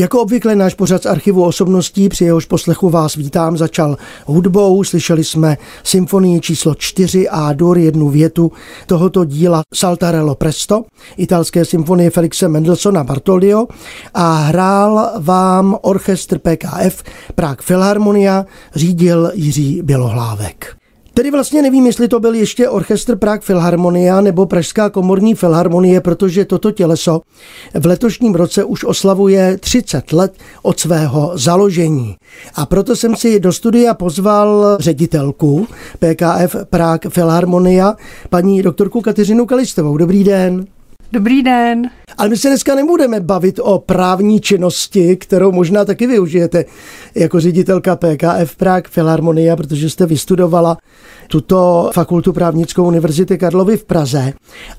Jako obvykle náš pořad z archivu osobností, při jehož poslechu vás vítám, začal hudbou. Slyšeli jsme symfonii číslo 4 a dur jednu větu tohoto díla Saltarello Presto, italské symfonie Felixe Mendelssohna Bartoldio a hrál vám orchestr PKF Prague Philharmonia, řídil Jiří Bělohlávek. Tedy vlastně nevím, jestli to byl ještě orchestr Prague Philharmonia nebo Pražská komorní filharmonie, protože toto těleso v letošním roce už oslavuje 30 let od svého založení. A proto jsem si do studia pozval ředitelku PKF Prague Philharmonia, paní doktorku Kateřinu Kalistovou. Dobrý den. Dobrý den. Ale my se dneska nebudeme bavit o právní činnosti, kterou možná taky využijete jako ředitelka PKF Prague Filharmonia, protože jste vystudovala tuto fakultu právnickou univerzity Karlovy v Praze.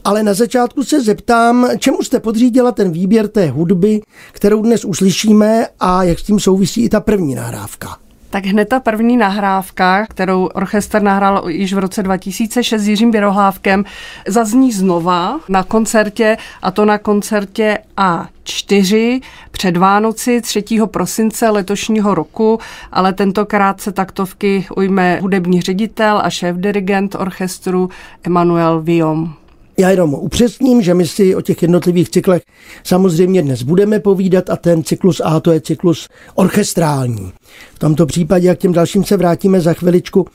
Ale na začátku se zeptám, čemu jste podřídila ten výběr té hudby, kterou dnes uslyšíme a jak s tím souvisí i ta první nahrávka. Tak hned ta první nahrávka, kterou orchestr nahrál již v roce 2006 s Jiřím Běrohlávkem, zazní znova na koncertě a to na koncertě A4 před Vánoci 3. prosince letošního roku, ale tentokrát se taktovky ujme hudební ředitel a šéf-dirigent orchestru Emanuel Viom. Já jenom upřesním, že my si o těch jednotlivých cyklech samozřejmě dnes budeme povídat a ten cyklus A to je cyklus orchestrální. V tomto případě, jak těm dalším se vrátíme za chviličku.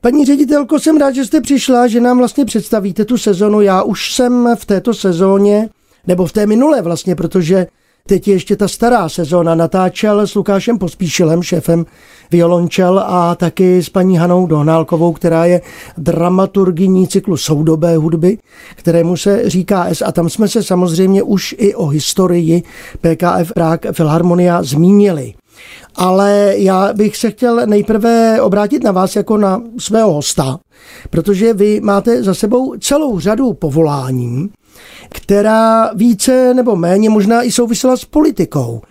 Paní ředitelko, jsem rád, že jste přišla, že nám vlastně představíte tu sezonu. Já už jsem v této sezóně, nebo v té minulé vlastně, protože Teď je ještě ta stará sezóna. Natáčel s Lukášem Pospíšilem, šéfem violončel a taky s paní Hanou Dohnálkovou, která je dramaturgyní cyklu soudobé hudby, kterému se říká S. A tam jsme se samozřejmě už i o historii PKF Prague Filharmonia zmínili. Ale já bych se chtěl nejprve obrátit na vás jako na svého hosta, protože vy máte za sebou celou řadu povolání, která více nebo méně možná i souvisela s politikou.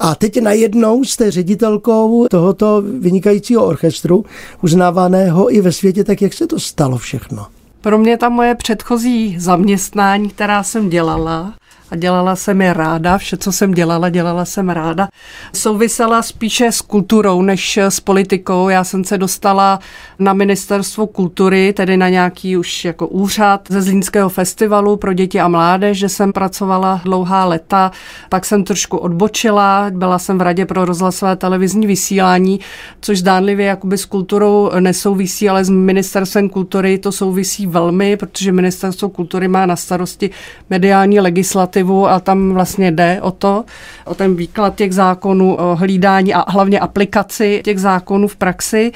A teď najednou jste ředitelkou tohoto vynikajícího orchestru, uznávaného i ve světě, tak jak se to stalo všechno? Pro mě ta moje předchozí zaměstnání, která jsem dělala, a dělala jsem je ráda, vše, co jsem dělala, dělala jsem ráda. Souvisela spíše s kulturou než s politikou. Já jsem se dostala na ministerstvo kultury, tedy na nějaký už jako úřad ze Zlínského festivalu pro děti a mládež, že jsem pracovala dlouhá leta, pak jsem trošku odbočila, byla jsem v radě pro rozhlasové televizní vysílání, což zdánlivě jakoby s kulturou nesouvisí, ale s ministerstvem kultury to souvisí velmi, protože ministerstvo kultury má na starosti mediální legislativu legislativu a tam vlastně jde o to, o ten výklad těch zákonů, o hlídání a hlavně aplikaci těch zákonů v praxi.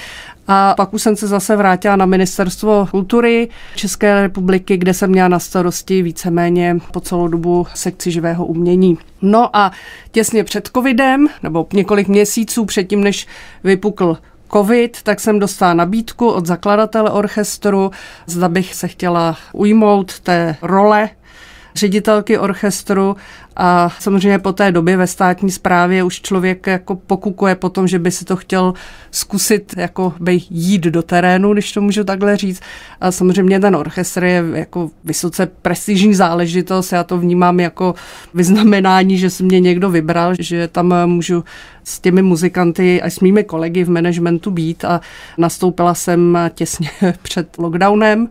A pak už jsem se zase vrátila na ministerstvo kultury České republiky, kde jsem měla na starosti víceméně po celou dobu sekci živého umění. No a těsně před covidem, nebo několik měsíců předtím, než vypukl covid, tak jsem dostala nabídku od zakladatele orchestru, zda bych se chtěla ujmout té role ředitelky orchestru a samozřejmě po té době ve státní správě už člověk jako pokukuje po tom, že by si to chtěl zkusit jako by jít do terénu, když to můžu takhle říct. A samozřejmě ten orchestr je jako vysoce prestižní záležitost. Já to vnímám jako vyznamenání, že si mě někdo vybral, že tam můžu s těmi muzikanty a s mými kolegy v managementu být a nastoupila jsem těsně před lockdownem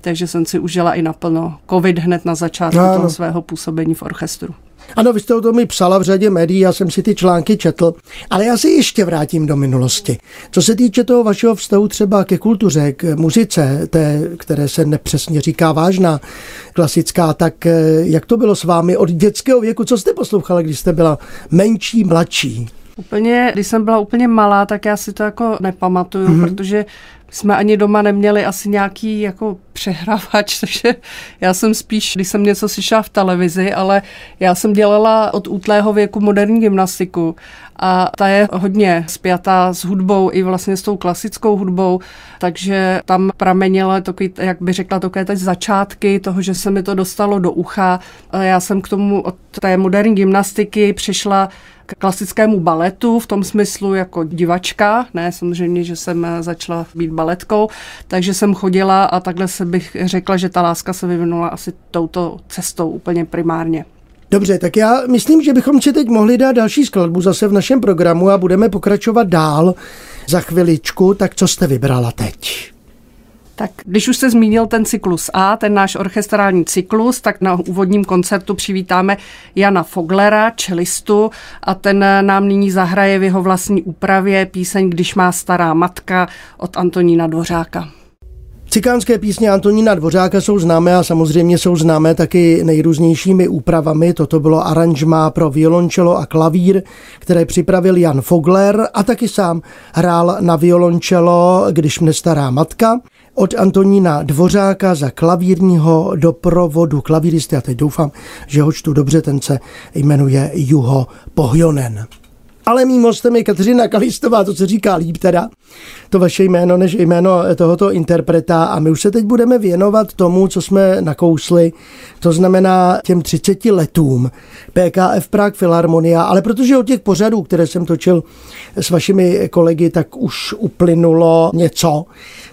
takže jsem si užila i naplno covid hned na začátku no, toho svého působení v orchestru. Ano, vy jste o tom mi psala v řadě médií, já jsem si ty články četl, ale já si ještě vrátím do minulosti. Co se týče toho vašeho vztahu třeba ke kultuře, k muzice, té, které se nepřesně říká vážná, klasická, tak eh, jak to bylo s vámi od dětského věku? Co jste poslouchala, když jste byla menší, mladší? Úplně, když jsem byla úplně malá, tak já si to jako nepamatuju, mm-hmm. protože jsme ani doma neměli asi nějaký jako přehrávač, takže já jsem spíš, když jsem něco slyšela v televizi, ale já jsem dělala od útlého věku moderní gymnastiku a ta je hodně spjatá s hudbou i vlastně s tou klasickou hudbou, takže tam pramenilo takový, jak by řekla, takové teď začátky toho, že se mi to dostalo do ucha. Já jsem k tomu od té moderní gymnastiky přišla k klasickému baletu v tom smyslu jako divačka, ne samozřejmě, že jsem začala být baletkou, takže jsem chodila a takhle se bych řekla, že ta láska se vyvinula asi touto cestou úplně primárně. Dobře, tak já myslím, že bychom si teď mohli dát další skladbu zase v našem programu a budeme pokračovat dál za chviličku. Tak co jste vybrala teď? Tak když už jste zmínil ten cyklus A, ten náš orchestrální cyklus, tak na úvodním koncertu přivítáme Jana Foglera, čelistu, a ten nám nyní zahraje v jeho vlastní úpravě píseň Když má stará matka od Antonína Dvořáka. Cikánské písně Antonína Dvořáka jsou známé a samozřejmě jsou známé taky nejrůznějšími úpravami. Toto bylo aranžma pro violončelo a klavír, které připravil Jan Fogler a taky sám hrál na violončelo, když mne stará matka od Antonína Dvořáka za klavírního doprovodu klavíristy a teď doufám, že ho čtu dobře, ten se jmenuje Juho Pohjonen. Ale mým hostem je Kateřina Kalistová, to se říká líp teda, to vaše jméno než jméno tohoto interpreta. A my už se teď budeme věnovat tomu, co jsme nakousli, to znamená těm 30 letům. PKF Prague Filharmonia, ale protože od těch pořadů, které jsem točil s vašimi kolegy, tak už uplynulo něco,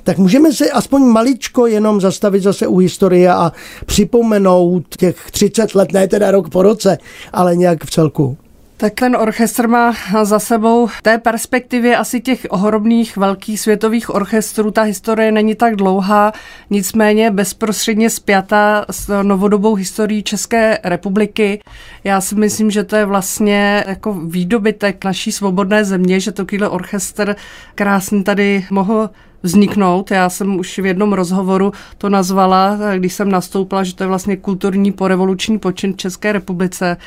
tak můžeme se aspoň maličko jenom zastavit zase u historie a připomenout těch 30 let, ne teda rok po roce, ale nějak v celku. Tak ten orchestr má za sebou té perspektivě asi těch ohromných velkých světových orchestrů. Ta historie není tak dlouhá, nicméně bezprostředně spjatá s novodobou historií České republiky. Já si myslím, že to je vlastně jako výdobytek naší svobodné země, že takovýhle orchestr krásný tady mohl vzniknout. Já jsem už v jednom rozhovoru to nazvala, když jsem nastoupila, že to je vlastně kulturní porevoluční počin v České republice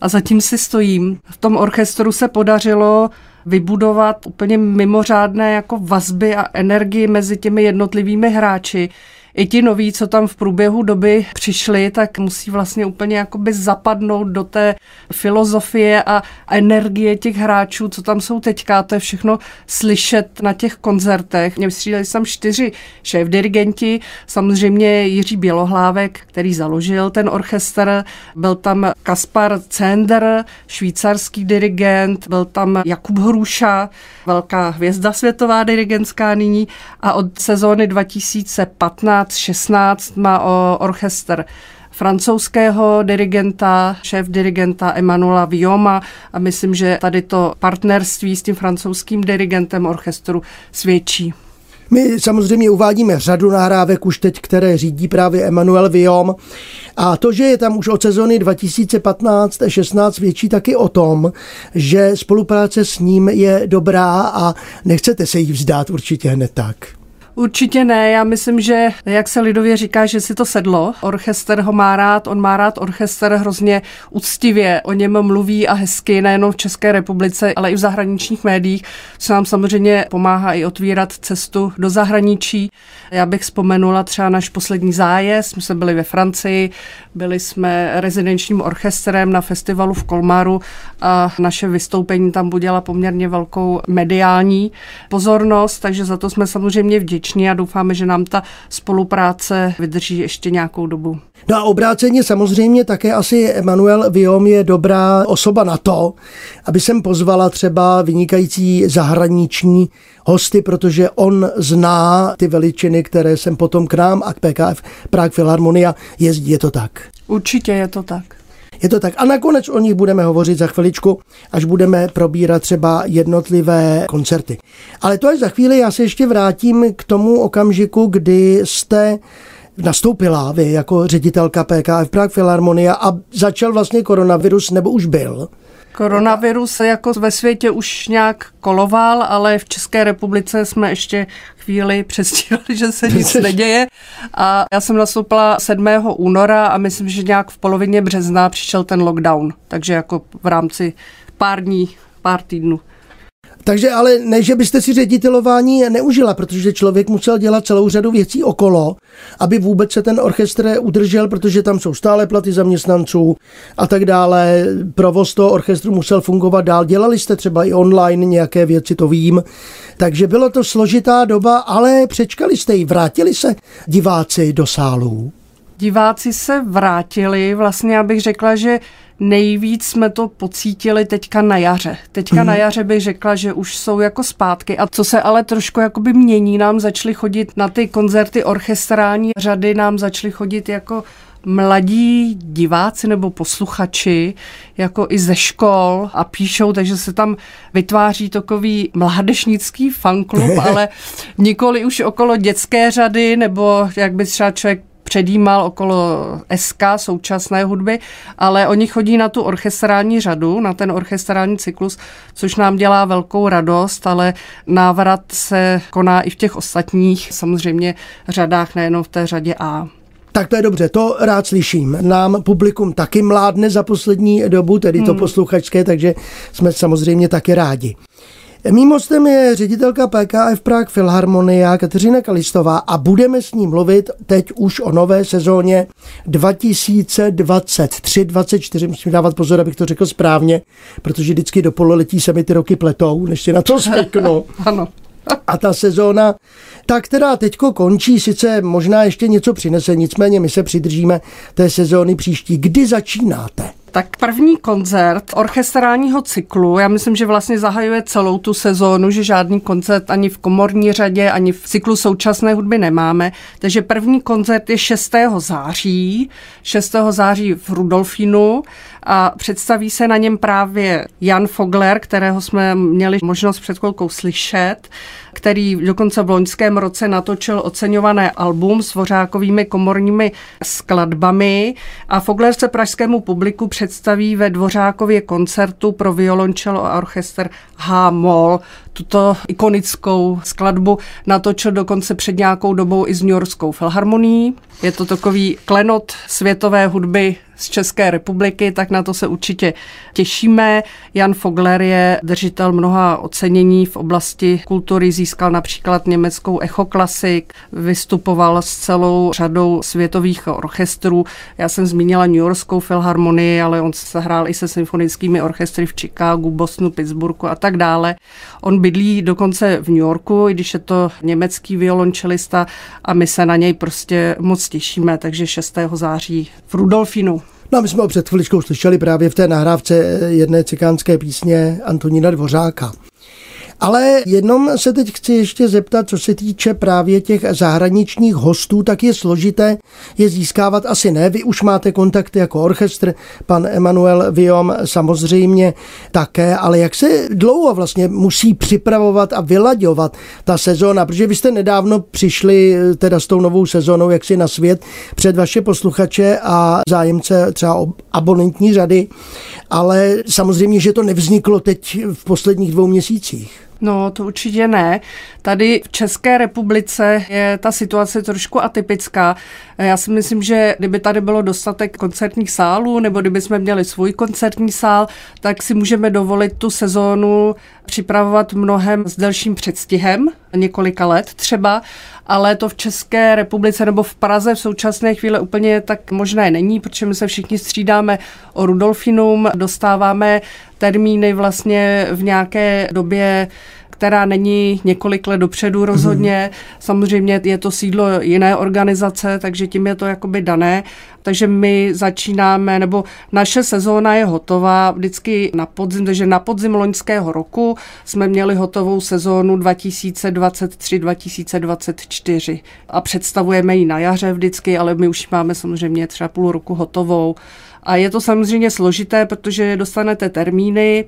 a zatím si stojím. V tom orchestru se podařilo vybudovat úplně mimořádné jako vazby a energii mezi těmi jednotlivými hráči i ti noví, co tam v průběhu doby přišli, tak musí vlastně úplně jakoby zapadnout do té filozofie a energie těch hráčů, co tam jsou teďka. To je všechno slyšet na těch koncertech. Mě vystřídali tam čtyři šéf-dirigenti, samozřejmě Jiří Bělohlávek, který založil ten orchestr, byl tam Kaspar Cender, švýcarský dirigent, byl tam Jakub Hruša, velká hvězda světová dirigentská nyní a od sezóny 2015 16 má o orchestr francouzského dirigenta, šéf dirigenta Emanuela Vioma a myslím, že tady to partnerství s tím francouzským dirigentem orchestru svědčí. My samozřejmě uvádíme řadu nahrávek už teď, které řídí právě Emanuel Viom. A to, že je tam už od sezony 2015-16 větší taky o tom, že spolupráce s ním je dobrá a nechcete se jí vzdát určitě hned tak. Určitě ne, já myslím, že jak se lidově říká, že si to sedlo. Orchester ho má rád, on má rád orchester hrozně úctivě, o něm mluví a hezky, nejenom v České republice, ale i v zahraničních médiích, co nám samozřejmě pomáhá i otvírat cestu do zahraničí. Já bych vzpomenula třeba náš poslední zájezd, my jsme byli ve Francii, byli jsme rezidenčním orchestrem na festivalu v Kolmaru a naše vystoupení tam budila poměrně velkou mediální pozornost, takže za to jsme samozřejmě vděční a doufáme, že nám ta spolupráce vydrží ještě nějakou dobu. No a obráceně samozřejmě také asi Emanuel Viom je dobrá osoba na to, aby sem pozvala třeba vynikající zahraniční hosty, protože on zná ty veličiny, které jsem potom k nám a k PKF Prague Philharmonia jezdí. Je to tak? Určitě je to tak. Je to tak. A nakonec o nich budeme hovořit za chviličku, až budeme probírat třeba jednotlivé koncerty. Ale to až za chvíli já se ještě vrátím k tomu okamžiku, kdy jste nastoupila vy jako ředitelka PKF Prague Philharmonia a začal vlastně koronavirus, nebo už byl? Koronavirus jako ve světě už nějak koloval, ale v České republice jsme ještě chvíli přestihli, že se nic neděje. A já jsem nastoupila 7. února a myslím, že nějak v polovině března přišel ten lockdown. Takže jako v rámci pár dní, pár týdnů. Takže ale ne, že byste si ředitelování neužila, protože člověk musel dělat celou řadu věcí okolo, aby vůbec se ten orchestr udržel, protože tam jsou stále platy zaměstnanců a tak dále. Provoz toho orchestru musel fungovat dál. Dělali jste třeba i online nějaké věci, to vím. Takže bylo to složitá doba, ale přečkali jste ji. Vrátili se diváci do sálů? Diváci se vrátili, vlastně abych řekla, že nejvíc jsme to pocítili teďka na jaře. Teďka mm. na jaře bych řekla, že už jsou jako zpátky. A co se ale trošku jakoby mění, nám začaly chodit na ty koncerty orchestrální řady, nám začaly chodit jako mladí diváci nebo posluchači, jako i ze škol a píšou, takže se tam vytváří takový mládežnický fanklub, ale nikoli už okolo dětské řady, nebo jak by třeba člověk předjímal okolo SK současné hudby, ale oni chodí na tu orchestrální řadu, na ten orchestrální cyklus, což nám dělá velkou radost, ale návrat se koná i v těch ostatních samozřejmě řadách, nejenom v té řadě A. Tak to je dobře, to rád slyším. Nám publikum taky mládne za poslední dobu, tedy to hmm. posluchačské, takže jsme samozřejmě taky rádi. Mým hostem je ředitelka PKF Prague Filharmonia Kateřina Kalistová a budeme s ní mluvit teď už o nové sezóně 2023-2024. Musím dávat pozor, abych to řekl správně, protože vždycky do pololetí se mi ty roky pletou, než si na to zvyknu. ano. A ta sezóna, ta, která teďko končí, sice možná ještě něco přinese, nicméně my se přidržíme té sezóny příští. Kdy začínáte? Tak první koncert orchestrálního cyklu, já myslím, že vlastně zahajuje celou tu sezónu, že žádný koncert ani v komorní řadě, ani v cyklu současné hudby nemáme. Takže první koncert je 6. září, 6. září v Rudolfínu a představí se na něm právě Jan Fogler, kterého jsme měli možnost před chvilkou slyšet, který dokonce v loňském roce natočil oceňované album s vořákovými komorními skladbami a Fogler se pražskému publiku představí ve Dvořákově koncertu pro violončelo a orchester H-moll. Tuto ikonickou skladbu natočil dokonce před nějakou dobou i s New Yorkskou filharmonií. Je to takový klenot světové hudby z České republiky, tak na to se určitě těšíme. Jan Fogler je držitel mnoha ocenění v oblasti kultury, získal například německou Echo Classic, vystupoval s celou řadou světových orchestrů. Já jsem zmínila New Yorkskou filharmonii, ale on se hrál i se symfonickými orchestry v Chicagu, Bosnu, Pittsburghu a tak dále. On bydlí dokonce v New Yorku, i když je to německý violončelista a my se na něj prostě moc těšíme, takže 6. září v Rudolfinu. No a my jsme ho před chviličkou slyšeli právě v té nahrávce jedné cikánské písně Antonína Dvořáka. Ale jenom se teď chci ještě zeptat, co se týče právě těch zahraničních hostů, tak je složité je získávat asi ne. Vy už máte kontakty jako orchestr, pan Emanuel Viom samozřejmě také, ale jak se dlouho vlastně musí připravovat a vylaďovat ta sezóna, protože vy jste nedávno přišli teda s tou novou sezónou, jak si na svět před vaše posluchače a zájemce třeba o abonentní řady, ale samozřejmě, že to nevzniklo teď v posledních dvou měsících. No, to určitě ne. Tady v České republice je ta situace trošku atypická. Já si myslím, že kdyby tady bylo dostatek koncertních sálů, nebo kdyby jsme měli svůj koncertní sál, tak si můžeme dovolit tu sezónu připravovat mnohem s delším předstihem, několika let třeba, ale to v České republice nebo v Praze v současné chvíli úplně tak možné není, protože my se všichni střídáme o Rudolfinum, dostáváme termíny vlastně v nějaké době která není několik let dopředu rozhodně. Mm-hmm. Samozřejmě je to sídlo jiné organizace, takže tím je to jakoby dané. Takže my začínáme, nebo naše sezóna je hotová vždycky na podzim, takže na podzim loňského roku jsme měli hotovou sezónu 2023-2024 a představujeme ji na jaře vždycky, ale my už máme samozřejmě třeba půl roku hotovou. A je to samozřejmě složité, protože dostanete termíny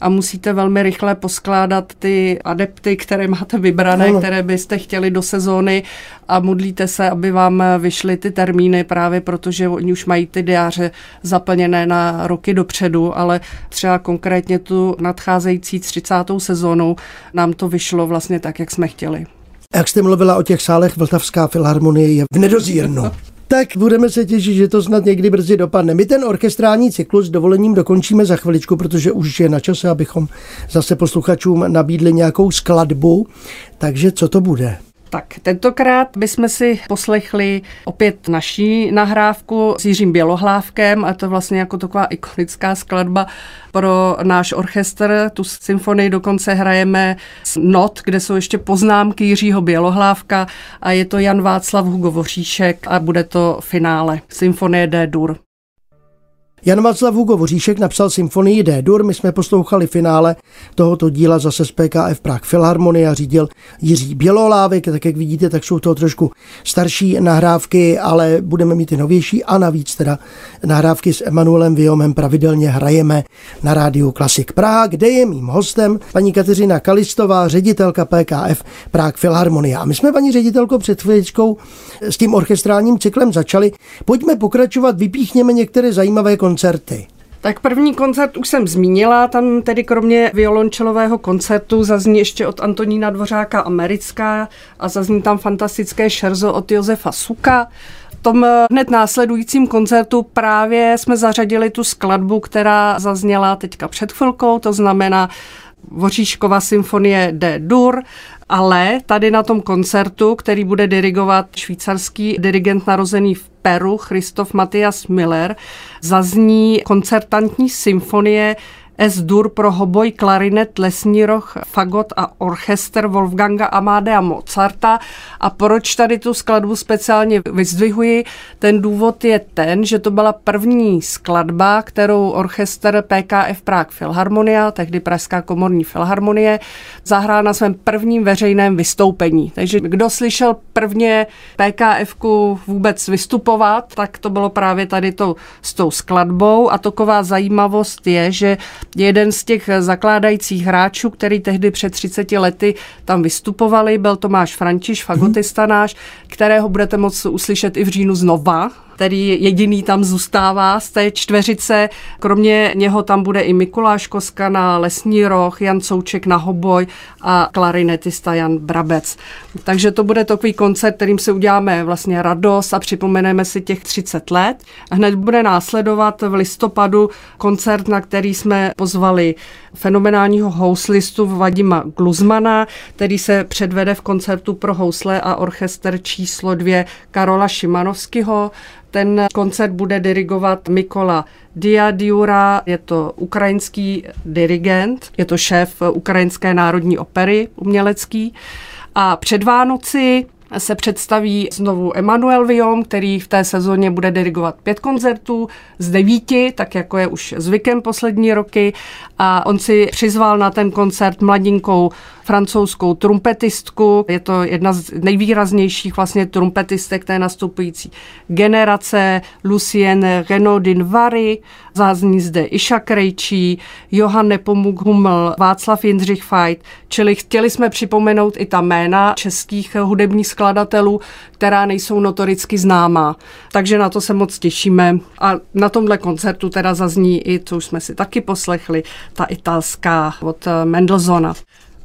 a musíte velmi rychle poskládat ty adepty, které máte vybrané, ano. které byste chtěli do sezóny a modlíte se, aby vám vyšly ty termíny právě protože oni už mají ty diáře zaplněné na roky dopředu, ale třeba konkrétně tu nadcházející 30. sezónu nám to vyšlo vlastně tak, jak jsme chtěli. Jak jste mluvila o těch sálech, Vltavská filharmonie je v nedozírnu. tak budeme se těšit, že to snad někdy brzy dopadne. My ten orchestrální cyklus s dovolením dokončíme za chviličku, protože už je na čase, abychom zase posluchačům nabídli nějakou skladbu. Takže co to bude? Tak tentokrát bychom si poslechli opět naší nahrávku s Jiřím Bělohlávkem a to vlastně jako taková ikonická skladba pro náš orchestr. Tu symfonii dokonce hrajeme s not, kde jsou ještě poznámky Jiřího Bělohlávka a je to Jan Václav Hugo Voříšek a bude to finále Symfonie D-dur. Jan Václav Hugo Voříšek napsal symfonii D-dur, my jsme poslouchali finále tohoto díla zase z PKF Prague Filharmonia, řídil Jiří Bělolávek, tak jak vidíte, tak jsou to trošku starší nahrávky, ale budeme mít i novější a navíc teda nahrávky s Emanuelem Viomem pravidelně hrajeme na rádiu Klasik Praha, kde je mým hostem paní Kateřina Kalistová, ředitelka PKF Prague Filharmonia. A my jsme, paní ředitelko, před chvíličkou s tím orchestrálním cyklem začali. Pojďme pokračovat, vypíchněme některé zajímavé koncerty koncerty? Tak první koncert už jsem zmínila, tam tedy kromě violončelového koncertu zazní ještě od Antonína Dvořáka Americká a zazní tam fantastické šerzo od Josefa Suka. V tom hned následujícím koncertu právě jsme zařadili tu skladbu, která zazněla teďka před chvilkou, to znamená Voříškova symfonie D. Dur, ale tady na tom koncertu, který bude dirigovat švýcarský dirigent narozený v Peru, Christoph Matthias Miller, zazní koncertantní symfonie S-dur pro hoboj, klarinet, lesní roh, fagot a orchester Wolfganga Amadea Mozarta. A proč tady tu skladbu speciálně vyzdvihuji? Ten důvod je ten, že to byla první skladba, kterou orchester PKF Prague Philharmonia, tehdy Pražská komorní filharmonie, zahrál na svém prvním veřejném vystoupení. Takže kdo slyšel prvně PKF vůbec vystupovat, tak to bylo právě tady to, s tou skladbou. A taková zajímavost je, že jeden z těch zakládajících hráčů, který tehdy před 30 lety tam vystupovali, byl Tomáš Františ, fagotista náš, kterého budete moct uslyšet i v říjnu znova který jediný tam zůstává z té čtveřice. Kromě něho tam bude i Mikuláš Koska na lesní roh, Jan Souček na hoboj a klarinetista Jan Brabec. Takže to bude takový koncert, kterým si uděláme vlastně radost a připomeneme si těch 30 let. Hned bude následovat v listopadu koncert, na který jsme pozvali fenomenálního houslistu Vadima Gluzmana, který se předvede v koncertu pro housle a orchester číslo dvě Karola Šimanovského. Ten koncert bude dirigovat Mikola Diadiura, je to ukrajinský dirigent, je to šéf Ukrajinské národní opery umělecký. A před Vánoci se představí znovu Emanuel Viom, který v té sezóně bude dirigovat pět koncertů z devíti, tak jako je už zvykem poslední roky. A on si přizval na ten koncert mladinkou francouzskou trumpetistku. Je to jedna z nejvýraznějších vlastně trumpetistek té nastupující generace. Lucienne Renaudin Vary, zázní zde Iša Krejčí, Johan Nepomuk Hummel, Václav Jindřich Fajt, čili chtěli jsme připomenout i ta jména českých hudebních skladatelů, která nejsou notoricky známá. Takže na to se moc těšíme. A na tomhle koncertu teda zazní i, co už jsme si taky poslechli, ta italská od Mendelssohna.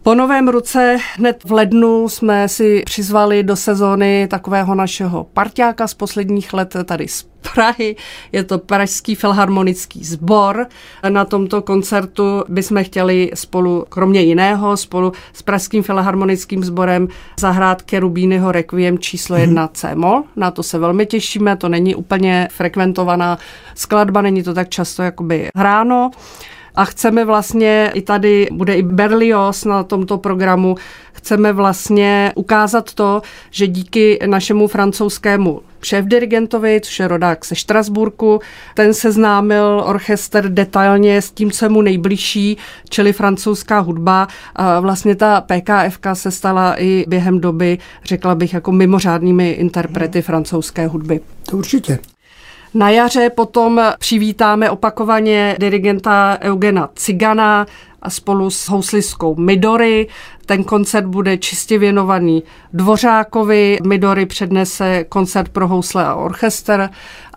Po novém roce hned v lednu jsme si přizvali do sezóny takového našeho parťáka z posledních let tady z Prahy. Je to Pražský filharmonický sbor. Na tomto koncertu bychom chtěli spolu, kromě jiného, spolu s Pražským filharmonickým sborem zahrát Kerubínyho Requiem číslo 1 mhm. C-moll. Na to se velmi těšíme, to není úplně frekventovaná skladba, není to tak často jakoby hráno a chceme vlastně, i tady bude i Berlioz na tomto programu, chceme vlastně ukázat to, že díky našemu francouzskému šéf-dirigentovi, což je rodák se Štrasburku, ten seznámil orchestr detailně s tím, co je mu nejbližší, čili francouzská hudba. A vlastně ta PKFK se stala i během doby, řekla bych, jako mimořádnými interprety francouzské hudby. To určitě. Na jaře potom přivítáme opakovaně dirigenta Eugena Cigana a spolu s houslistkou Midory. Ten koncert bude čistě věnovaný Dvořákovi. Midory přednese koncert pro housle a orchester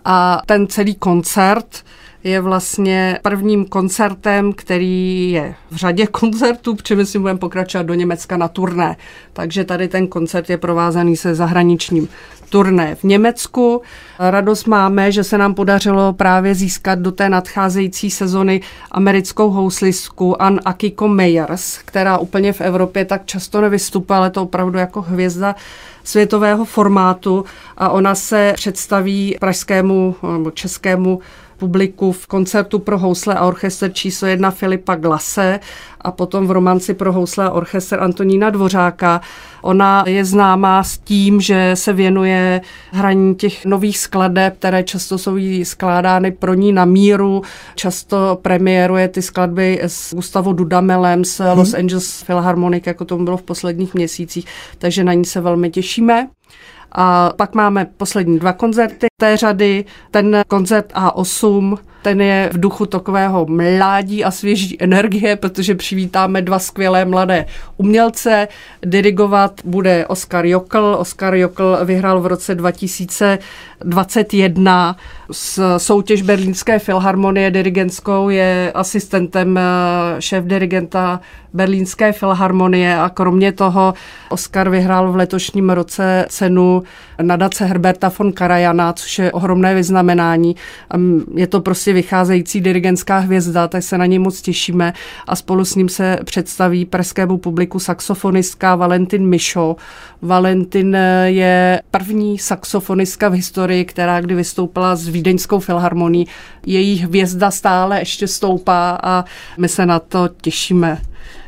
a ten celý koncert je vlastně prvním koncertem, který je v řadě koncertů, protože my si budeme pokračovat do Německa na turné. Takže tady ten koncert je provázaný se zahraničním turné v Německu. Radost máme, že se nám podařilo právě získat do té nadcházející sezony americkou houslistku Ann Akiko Meyers, která úplně v Evropě tak často nevystupuje, ale to opravdu jako hvězda světového formátu a ona se představí pražskému nebo českému publiku v koncertu pro housle a orchestr číslo jedna Filipa Glase a potom v romanci pro housle a orchestr Antonína Dvořáka. Ona je známá s tím, že se věnuje hraní těch nových skladeb, které často jsou jí skládány pro ní na míru. Často premiéruje ty skladby s Gustavo Dudamelem z Los hmm. Angeles Philharmonic, jako tomu bylo v posledních měsících, takže na ní se velmi těšíme. A pak máme poslední dva koncerty té řady. Ten koncert A8 ten je v duchu takového mládí a svěží energie, protože přivítáme dva skvělé mladé umělce. Dirigovat bude Oskar Jokl. Oskar Jokl vyhrál v roce 2021 s soutěž Berlínské filharmonie dirigentskou, je asistentem eh, šéf dirigenta Berlínské filharmonie a kromě toho Oskar vyhrál v letošním roce cenu nadace Herberta von Karajana, což je ohromné vyznamenání. Je to prostě vycházející dirigentská hvězda, tak se na něj moc těšíme a spolu s ním se představí pražskému publiku saxofonistka Valentin Mišo. Valentin je první saxofonistka v historii, která kdy vystoupila s Vídeňskou filharmonií. Její hvězda stále ještě stoupá a my se na to těšíme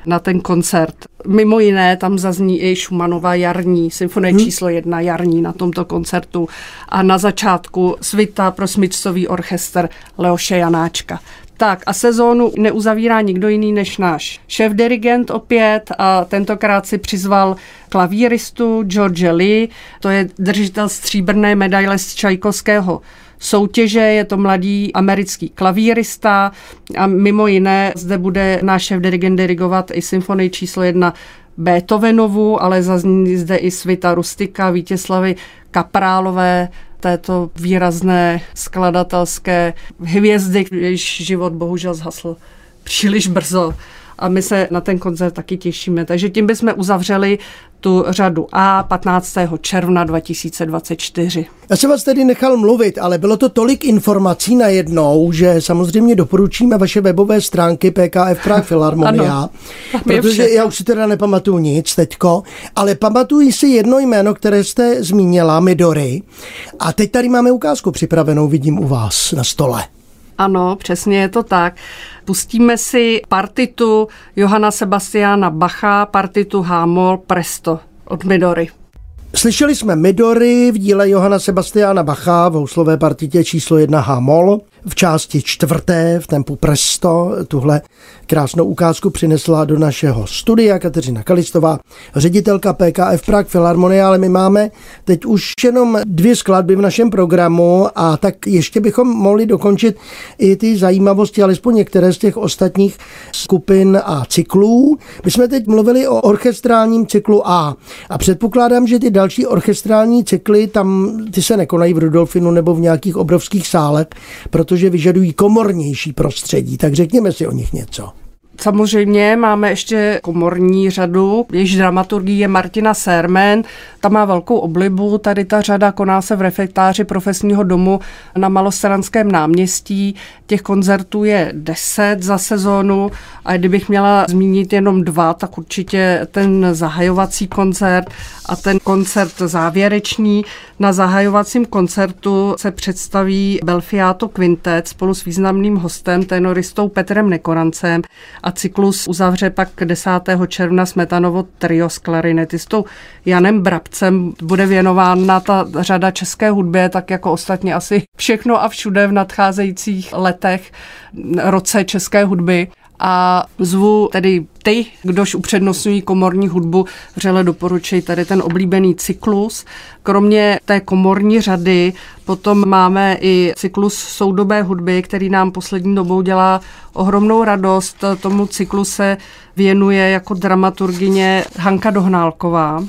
na ten koncert. Mimo jiné tam zazní i Šumanova jarní, symfonie hmm. číslo jedna jarní na tomto koncertu a na začátku svita pro smyčcový orchestr Leoše Janáčka. Tak a sezónu neuzavírá nikdo jiný než náš šéf-dirigent opět a tentokrát si přizval klavíristu George Lee, to je držitel stříbrné medaile z Čajkovského soutěže. Je to mladý americký klavírista a mimo jiné zde bude náš šéf dirigent dirigovat i symfonii číslo jedna Beethovenovu, ale zazní zde i svita Rustika, Vítěslavy Kaprálové, této výrazné skladatelské hvězdy, jejíž život bohužel zhasl příliš brzo a my se na ten koncert taky těšíme. Takže tím bychom uzavřeli tu řadu A 15. června 2024. Já jsem vás tedy nechal mluvit, ale bylo to tolik informací najednou, že samozřejmě doporučíme vaše webové stránky PKF Prague Filharmonia, protože já už si teda nepamatuju nic teďko, ale pamatuji si jedno jméno, které jste zmínila, Midori. A teď tady máme ukázku připravenou, vidím u vás na stole. Ano, přesně je to tak. Pustíme si partitu Johana Sebastiana Bacha, partitu Hámol Presto od Midory. Slyšeli jsme Midory v díle Johana Sebastiana Bacha v houslové partitě číslo 1 Hámol v části čtvrté v tempu Presto. Tuhle krásnou ukázku přinesla do našeho studia Kateřina Kalistová, ředitelka PKF Prague Filharmonie, ale my máme teď už jenom dvě skladby v našem programu a tak ještě bychom mohli dokončit i ty zajímavosti, alespoň některé z těch ostatních skupin a cyklů. My jsme teď mluvili o orchestrálním cyklu A a předpokládám, že ty další orchestrální cykly tam ty se nekonají v Rudolfinu nebo v nějakých obrovských sálech, protože protože vyžadují komornější prostředí. Tak řekněme si o nich něco. Samozřejmě máme ještě komorní řadu, jejíž dramaturgii je Martina Sermen. Ta má velkou oblibu. Tady ta řada koná se v refektáři profesního domu na Malostranském náměstí. Těch koncertů je deset za sezónu a kdybych měla zmínit jenom dva, tak určitě ten zahajovací koncert a ten koncert závěrečný. Na zahajovacím koncertu se představí Belfiato Quintet spolu s významným hostem, tenoristou Petrem Nekorancem a cyklus uzavře pak 10. června Smetanovo trio s klarinetistou Janem Brabcem. Bude věnována ta řada české hudbě, tak jako ostatně asi všechno a všude v nadcházejících letech, roce české hudby a zvu tedy ty, kdož upřednostňují komorní hudbu, vřele doporučuji tady ten oblíbený cyklus. Kromě té komorní řady potom máme i cyklus soudobé hudby, který nám poslední dobou dělá ohromnou radost. Tomu cyklu se věnuje jako dramaturgině Hanka Dohnálková.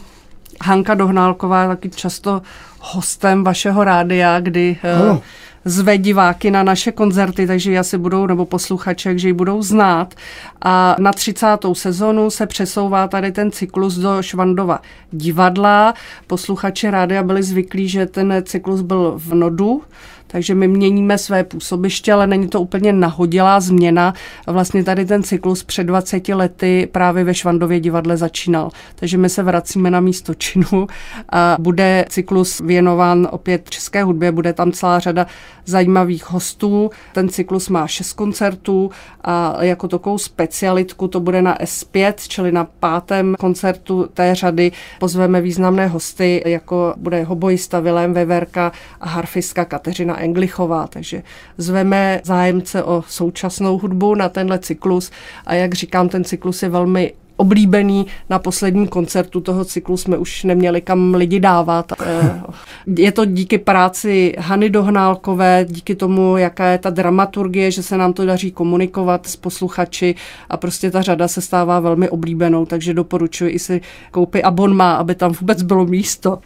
Hanka Dohnálková je taky často hostem vašeho rádia, kdy oh zve diváky na naše koncerty, takže ji asi budou, nebo posluchače, že ji budou znát. A na 30. sezonu se přesouvá tady ten cyklus do Švandova divadla. Posluchači rádia byli zvyklí, že ten cyklus byl v Nodu, takže my měníme své působiště, ale není to úplně nahodilá změna. Vlastně tady ten cyklus před 20 lety právě ve Švandově divadle začínal. Takže my se vracíme na místo činu a bude cyklus věnován opět české hudbě, bude tam celá řada zajímavých hostů. Ten cyklus má šest koncertů a jako takovou specialitku to bude na S5, čili na pátém koncertu té řady pozveme významné hosty, jako bude hobojista Vilém Veverka a harfistka Kateřina Englichová, takže zveme zájemce o současnou hudbu na tenhle cyklus a jak říkám, ten cyklus je velmi oblíbený. Na posledním koncertu toho cyklu jsme už neměli kam lidi dávat. Eh, je to díky práci Hany Dohnálkové, díky tomu, jaká je ta dramaturgie, že se nám to daří komunikovat s posluchači a prostě ta řada se stává velmi oblíbenou, takže doporučuji i si koupit abonma, aby tam vůbec bylo místo.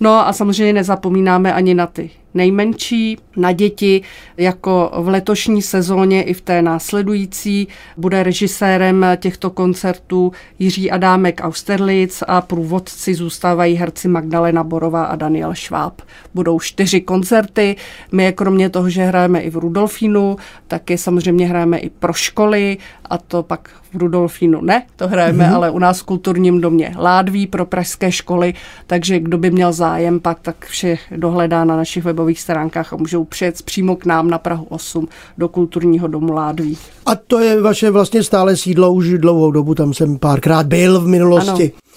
No a samozřejmě nezapomínáme ani na ty nejmenší, na děti, jako v letošní sezóně i v té následující. Bude režisérem těchto koncertů Jiří Adámek Austerlitz a průvodci zůstávají herci Magdalena Borová a Daniel Šváb. Budou čtyři koncerty. My kromě toho, že hrajeme i v Rudolfínu, taky samozřejmě hrajeme i pro školy a to pak v Rudolfínu ne, to hrajeme, mm-hmm. ale u nás v kulturním domě Ládví pro pražské školy, takže kdo by měl zájem, pak tak vše dohledá na našich webových stránkách a můžou přijet přímo k nám na Prahu 8 do kulturního domu Ládví. A to je vaše vlastně stále sídlo už dlouhou dobu, tam jsem párkrát byl v minulosti. Ano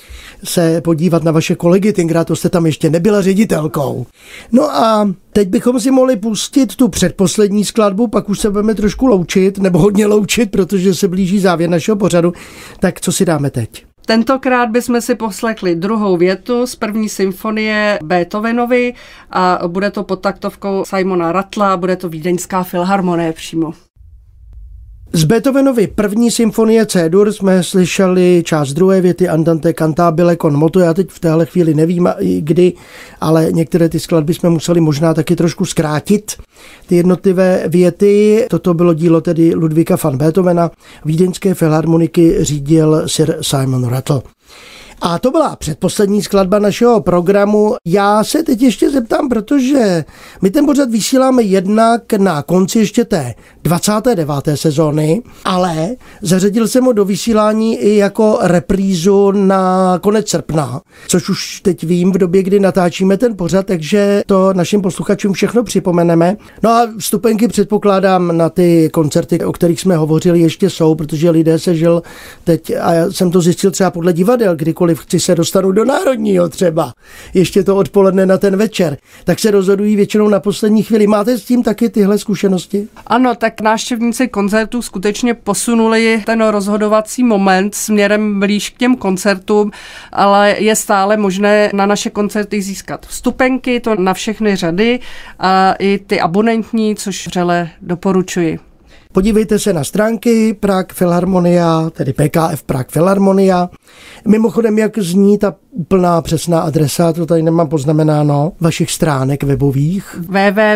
se podívat na vaše kolegy, tenkrát to jste tam ještě nebyla ředitelkou. No a teď bychom si mohli pustit tu předposlední skladbu, pak už se budeme trošku loučit, nebo hodně loučit, protože se blíží závěr našeho pořadu. Tak co si dáme teď? Tentokrát bychom si poslechli druhou větu z první symfonie Beethovenovi a bude to pod taktovkou Simona Ratla, bude to Vídeňská filharmonie přímo. Z Beethovenovy první symfonie C-dur jsme slyšeli část druhé věty Andante cantabile con moto. Já teď v téhle chvíli nevím kdy, ale některé ty skladby jsme museli možná taky trošku zkrátit. Ty jednotlivé věty, toto bylo dílo tedy Ludvíka van Beethovena, vídeňské filharmoniky řídil Sir Simon Rattle. A to byla předposlední skladba našeho programu. Já se teď ještě zeptám, protože my ten pořad vysíláme jednak na konci ještě té 29. sezóny, ale zařadil jsem ho do vysílání i jako reprízu na konec srpna, což už teď vím v době, kdy natáčíme ten pořad, takže to našim posluchačům všechno připomeneme. No a vstupenky předpokládám na ty koncerty, o kterých jsme hovořili, ještě jsou, protože lidé se žil teď, a já jsem to zjistil třeba podle divadel, kdykoliv chci se dostanu do Národního třeba, ještě to odpoledne na ten večer, tak se rozhodují většinou na poslední chvíli. Máte s tím taky tyhle zkušenosti? Ano, tak návštěvníci koncertů skutečně posunuli ten rozhodovací moment směrem blíž k těm koncertům, ale je stále možné na naše koncerty získat vstupenky, to na všechny řady a i ty abonentní, což vřele doporučuji. Podívejte se na stránky Prague Philharmonia, tedy PKF Prague Philharmonia. Mimochodem, jak zní ta úplná přesná adresa, to tady nemám poznamenáno, vašich stránek webových? www.pkf.cz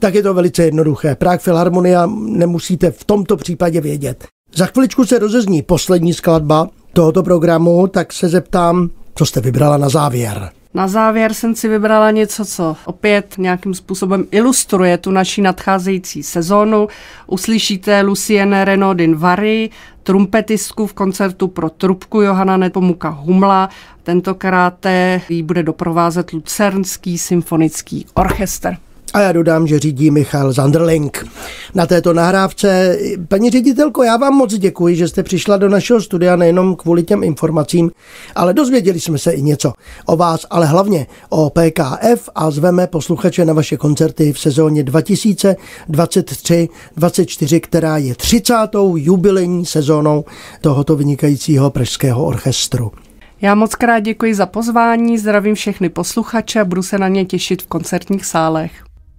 Tak je to velice jednoduché. Prague Philharmonia nemusíte v tomto případě vědět. Za chviličku se rozezní poslední skladba tohoto programu, tak se zeptám, co jste vybrala na závěr. Na závěr jsem si vybrala něco, co opět nějakým způsobem ilustruje tu naší nadcházející sezónu. Uslyšíte Lucienne Renaudin Vary, trumpetistku v koncertu pro trubku Johana Nepomuka Humla. Tentokrát jí bude doprovázet Lucernský symfonický orchestr. A já dodám, že řídí Michal Zanderling. Na této nahrávce, paní ředitelko, já vám moc děkuji, že jste přišla do našeho studia nejenom kvůli těm informacím, ale dozvěděli jsme se i něco o vás, ale hlavně o PKF a zveme posluchače na vaše koncerty v sezóně 2023-24, která je 30. jubilejní sezónou tohoto vynikajícího pražského orchestru. Já moc krát děkuji za pozvání, zdravím všechny posluchače a budu se na ně těšit v koncertních sálech.